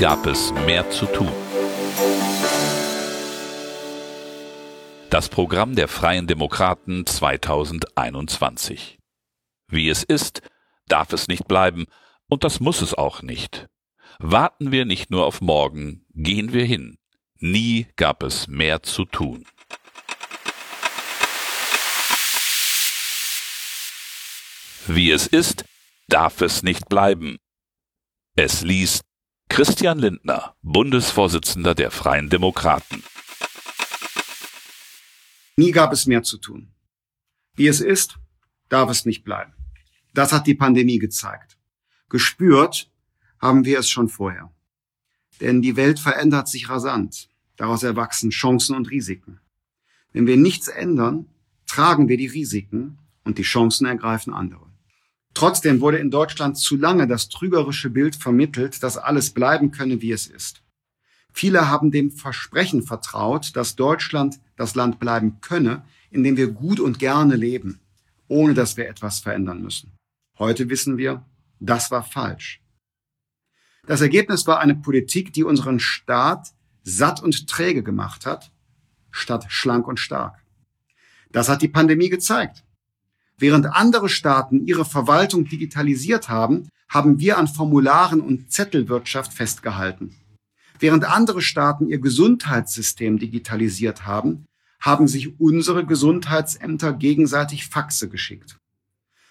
Gab es mehr zu tun. Das Programm der Freien Demokraten 2021. Wie es ist, darf es nicht bleiben, und das muss es auch nicht. Warten wir nicht nur auf morgen, gehen wir hin. Nie gab es mehr zu tun. Wie es ist, darf es nicht bleiben. Es liest Christian Lindner, Bundesvorsitzender der Freien Demokraten. Nie gab es mehr zu tun. Wie es ist, darf es nicht bleiben. Das hat die Pandemie gezeigt. Gespürt haben wir es schon vorher. Denn die Welt verändert sich rasant. Daraus erwachsen Chancen und Risiken. Wenn wir nichts ändern, tragen wir die Risiken und die Chancen ergreifen andere. Trotzdem wurde in Deutschland zu lange das trügerische Bild vermittelt, dass alles bleiben könne, wie es ist. Viele haben dem Versprechen vertraut, dass Deutschland das Land bleiben könne, in dem wir gut und gerne leben, ohne dass wir etwas verändern müssen. Heute wissen wir, das war falsch. Das Ergebnis war eine Politik, die unseren Staat satt und träge gemacht hat, statt schlank und stark. Das hat die Pandemie gezeigt. Während andere Staaten ihre Verwaltung digitalisiert haben, haben wir an Formularen und Zettelwirtschaft festgehalten. Während andere Staaten ihr Gesundheitssystem digitalisiert haben, haben sich unsere Gesundheitsämter gegenseitig Faxe geschickt.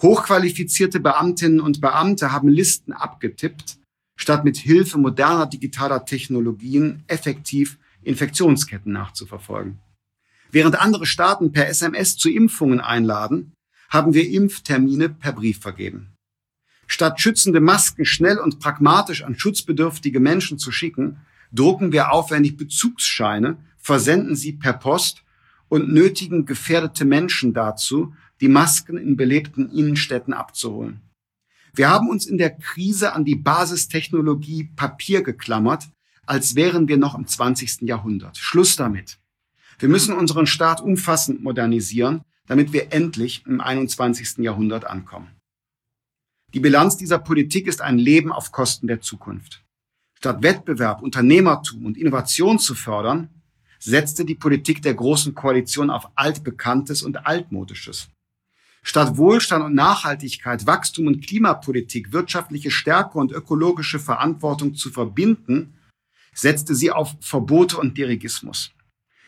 Hochqualifizierte Beamtinnen und Beamte haben Listen abgetippt, statt mit Hilfe moderner digitaler Technologien effektiv Infektionsketten nachzuverfolgen. Während andere Staaten per SMS zu Impfungen einladen, haben wir Impftermine per Brief vergeben. Statt schützende Masken schnell und pragmatisch an schutzbedürftige Menschen zu schicken, drucken wir aufwendig Bezugsscheine, versenden sie per Post und nötigen gefährdete Menschen dazu, die Masken in belebten Innenstädten abzuholen. Wir haben uns in der Krise an die Basistechnologie Papier geklammert, als wären wir noch im 20. Jahrhundert. Schluss damit. Wir müssen unseren Staat umfassend modernisieren, damit wir endlich im 21. Jahrhundert ankommen. Die Bilanz dieser Politik ist ein Leben auf Kosten der Zukunft. Statt Wettbewerb, Unternehmertum und Innovation zu fördern, setzte die Politik der Großen Koalition auf Altbekanntes und Altmodisches. Statt Wohlstand und Nachhaltigkeit, Wachstum und Klimapolitik, wirtschaftliche Stärke und ökologische Verantwortung zu verbinden, setzte sie auf Verbote und Dirigismus.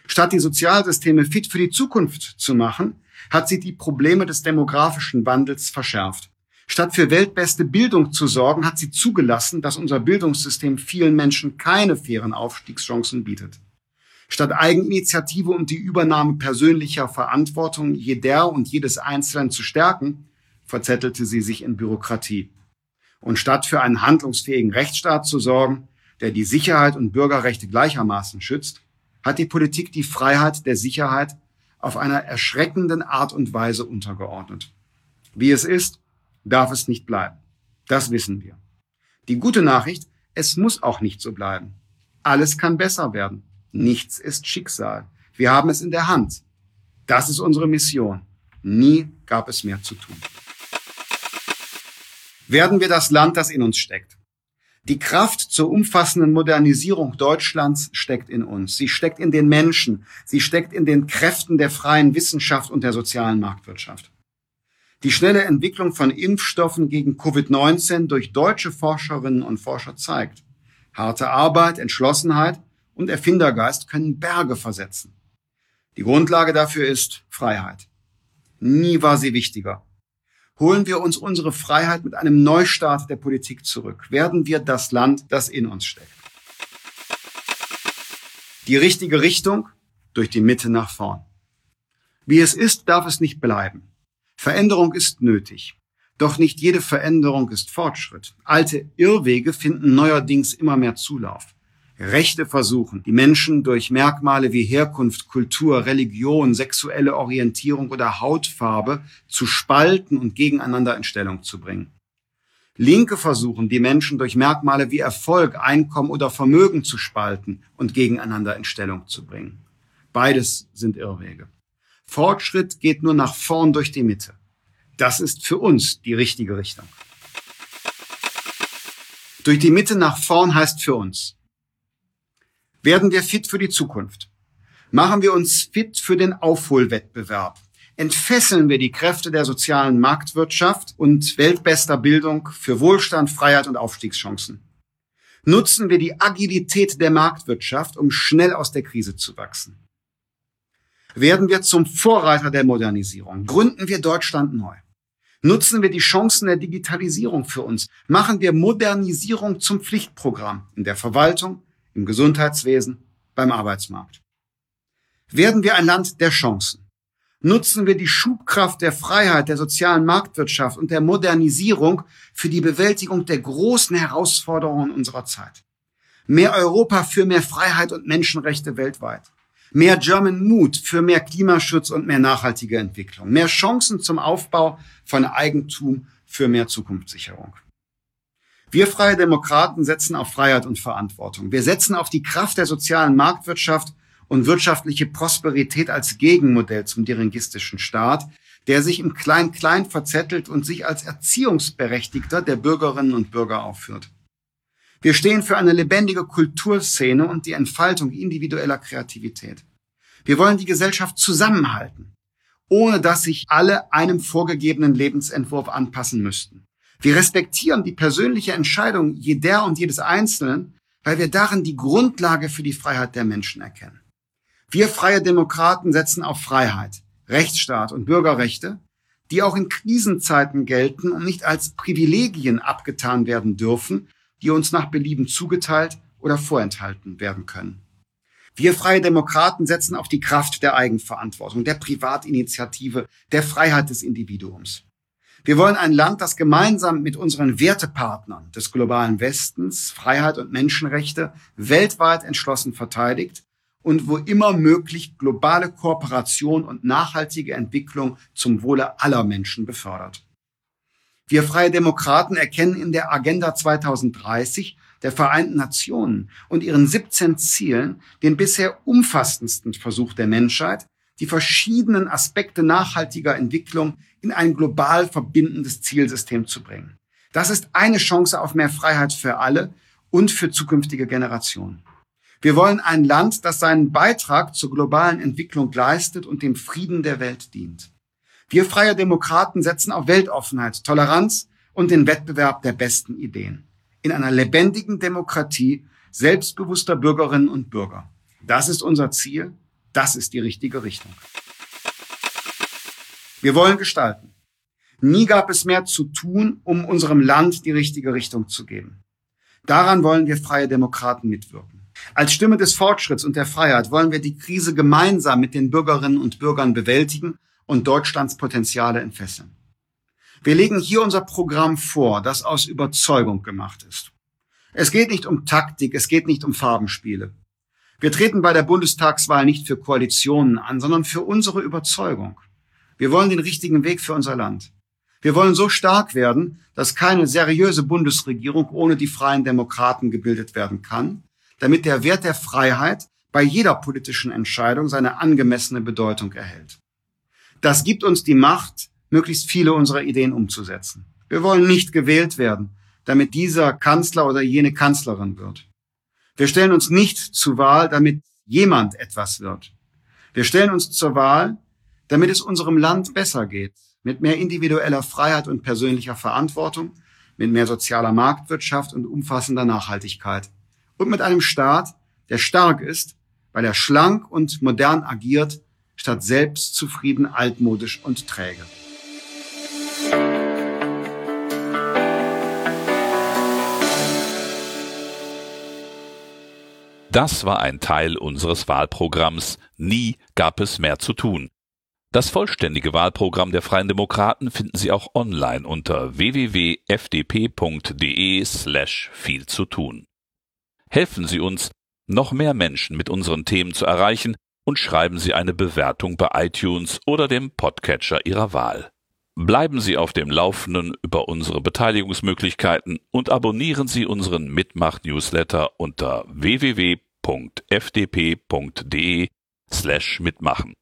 Statt die Sozialsysteme fit für die Zukunft zu machen, hat sie die Probleme des demografischen Wandels verschärft. Statt für weltbeste Bildung zu sorgen, hat sie zugelassen, dass unser Bildungssystem vielen Menschen keine fairen Aufstiegschancen bietet. Statt Eigeninitiative und die Übernahme persönlicher Verantwortung jeder und jedes Einzelnen zu stärken, verzettelte sie sich in Bürokratie. Und statt für einen handlungsfähigen Rechtsstaat zu sorgen, der die Sicherheit und Bürgerrechte gleichermaßen schützt, hat die Politik die Freiheit der Sicherheit auf einer erschreckenden Art und Weise untergeordnet. Wie es ist, darf es nicht bleiben. Das wissen wir. Die gute Nachricht, es muss auch nicht so bleiben. Alles kann besser werden. Nichts ist Schicksal. Wir haben es in der Hand. Das ist unsere Mission. Nie gab es mehr zu tun. Werden wir das Land, das in uns steckt. Die Kraft zur umfassenden Modernisierung Deutschlands steckt in uns. Sie steckt in den Menschen. Sie steckt in den Kräften der freien Wissenschaft und der sozialen Marktwirtschaft. Die schnelle Entwicklung von Impfstoffen gegen Covid-19 durch deutsche Forscherinnen und Forscher zeigt, harte Arbeit, Entschlossenheit und Erfindergeist können Berge versetzen. Die Grundlage dafür ist Freiheit. Nie war sie wichtiger holen wir uns unsere Freiheit mit einem Neustart der Politik zurück. Werden wir das Land, das in uns steckt. Die richtige Richtung durch die Mitte nach vorn. Wie es ist, darf es nicht bleiben. Veränderung ist nötig. Doch nicht jede Veränderung ist Fortschritt. Alte Irrwege finden neuerdings immer mehr Zulauf. Rechte versuchen, die Menschen durch Merkmale wie Herkunft, Kultur, Religion, sexuelle Orientierung oder Hautfarbe zu spalten und gegeneinander in Stellung zu bringen. Linke versuchen, die Menschen durch Merkmale wie Erfolg, Einkommen oder Vermögen zu spalten und gegeneinander in Stellung zu bringen. Beides sind Irrwege. Fortschritt geht nur nach vorn durch die Mitte. Das ist für uns die richtige Richtung. Durch die Mitte nach vorn heißt für uns, werden wir fit für die Zukunft. Machen wir uns fit für den Aufholwettbewerb. Entfesseln wir die Kräfte der sozialen Marktwirtschaft und weltbester Bildung für Wohlstand, Freiheit und Aufstiegschancen. Nutzen wir die Agilität der Marktwirtschaft, um schnell aus der Krise zu wachsen. Werden wir zum Vorreiter der Modernisierung. Gründen wir Deutschland neu. Nutzen wir die Chancen der Digitalisierung für uns. Machen wir Modernisierung zum Pflichtprogramm in der Verwaltung, im Gesundheitswesen, beim Arbeitsmarkt. Werden wir ein Land der Chancen. Nutzen wir die Schubkraft der Freiheit, der sozialen Marktwirtschaft und der Modernisierung für die Bewältigung der großen Herausforderungen unserer Zeit. Mehr Europa für mehr Freiheit und Menschenrechte weltweit. Mehr German Mood für mehr Klimaschutz und mehr nachhaltige Entwicklung. Mehr Chancen zum Aufbau von Eigentum für mehr Zukunftssicherung. Wir freie Demokraten setzen auf Freiheit und Verantwortung. Wir setzen auf die Kraft der sozialen Marktwirtschaft und wirtschaftliche Prosperität als Gegenmodell zum dirigistischen Staat, der sich im Klein-Klein verzettelt und sich als Erziehungsberechtigter der Bürgerinnen und Bürger aufführt. Wir stehen für eine lebendige Kulturszene und die Entfaltung individueller Kreativität. Wir wollen die Gesellschaft zusammenhalten, ohne dass sich alle einem vorgegebenen Lebensentwurf anpassen müssten. Wir respektieren die persönliche Entscheidung jeder und jedes Einzelnen, weil wir darin die Grundlage für die Freiheit der Menschen erkennen. Wir freie Demokraten setzen auf Freiheit, Rechtsstaat und Bürgerrechte, die auch in Krisenzeiten gelten und nicht als Privilegien abgetan werden dürfen, die uns nach Belieben zugeteilt oder vorenthalten werden können. Wir freie Demokraten setzen auf die Kraft der Eigenverantwortung, der Privatinitiative, der Freiheit des Individuums. Wir wollen ein Land, das gemeinsam mit unseren Wertepartnern des globalen Westens Freiheit und Menschenrechte weltweit entschlossen verteidigt und wo immer möglich globale Kooperation und nachhaltige Entwicklung zum Wohle aller Menschen befördert. Wir Freie Demokraten erkennen in der Agenda 2030 der Vereinten Nationen und ihren 17 Zielen den bisher umfassendsten Versuch der Menschheit, die verschiedenen Aspekte nachhaltiger Entwicklung in ein global verbindendes Zielsystem zu bringen. Das ist eine Chance auf mehr Freiheit für alle und für zukünftige Generationen. Wir wollen ein Land, das seinen Beitrag zur globalen Entwicklung leistet und dem Frieden der Welt dient. Wir freie Demokraten setzen auf Weltoffenheit, Toleranz und den Wettbewerb der besten Ideen. In einer lebendigen Demokratie selbstbewusster Bürgerinnen und Bürger. Das ist unser Ziel. Das ist die richtige Richtung. Wir wollen gestalten. Nie gab es mehr zu tun, um unserem Land die richtige Richtung zu geben. Daran wollen wir freie Demokraten mitwirken. Als Stimme des Fortschritts und der Freiheit wollen wir die Krise gemeinsam mit den Bürgerinnen und Bürgern bewältigen und Deutschlands Potenziale entfesseln. Wir legen hier unser Programm vor, das aus Überzeugung gemacht ist. Es geht nicht um Taktik, es geht nicht um Farbenspiele. Wir treten bei der Bundestagswahl nicht für Koalitionen an, sondern für unsere Überzeugung. Wir wollen den richtigen Weg für unser Land. Wir wollen so stark werden, dass keine seriöse Bundesregierung ohne die freien Demokraten gebildet werden kann, damit der Wert der Freiheit bei jeder politischen Entscheidung seine angemessene Bedeutung erhält. Das gibt uns die Macht, möglichst viele unserer Ideen umzusetzen. Wir wollen nicht gewählt werden, damit dieser Kanzler oder jene Kanzlerin wird. Wir stellen uns nicht zur Wahl, damit jemand etwas wird. Wir stellen uns zur Wahl, damit es unserem Land besser geht, mit mehr individueller Freiheit und persönlicher Verantwortung, mit mehr sozialer Marktwirtschaft und umfassender Nachhaltigkeit und mit einem Staat, der stark ist, weil er schlank und modern agiert statt selbstzufrieden, altmodisch und träge. Das war ein Teil unseres Wahlprogramms Nie gab es mehr zu tun. Das vollständige Wahlprogramm der Freien Demokraten finden Sie auch online unter www.fdp.de slash viel zu tun. Helfen Sie uns, noch mehr Menschen mit unseren Themen zu erreichen und schreiben Sie eine Bewertung bei iTunes oder dem Podcatcher Ihrer Wahl. Bleiben Sie auf dem Laufenden über unsere Beteiligungsmöglichkeiten und abonnieren Sie unseren Mitmach-Newsletter unter www.fdp.de slash mitmachen.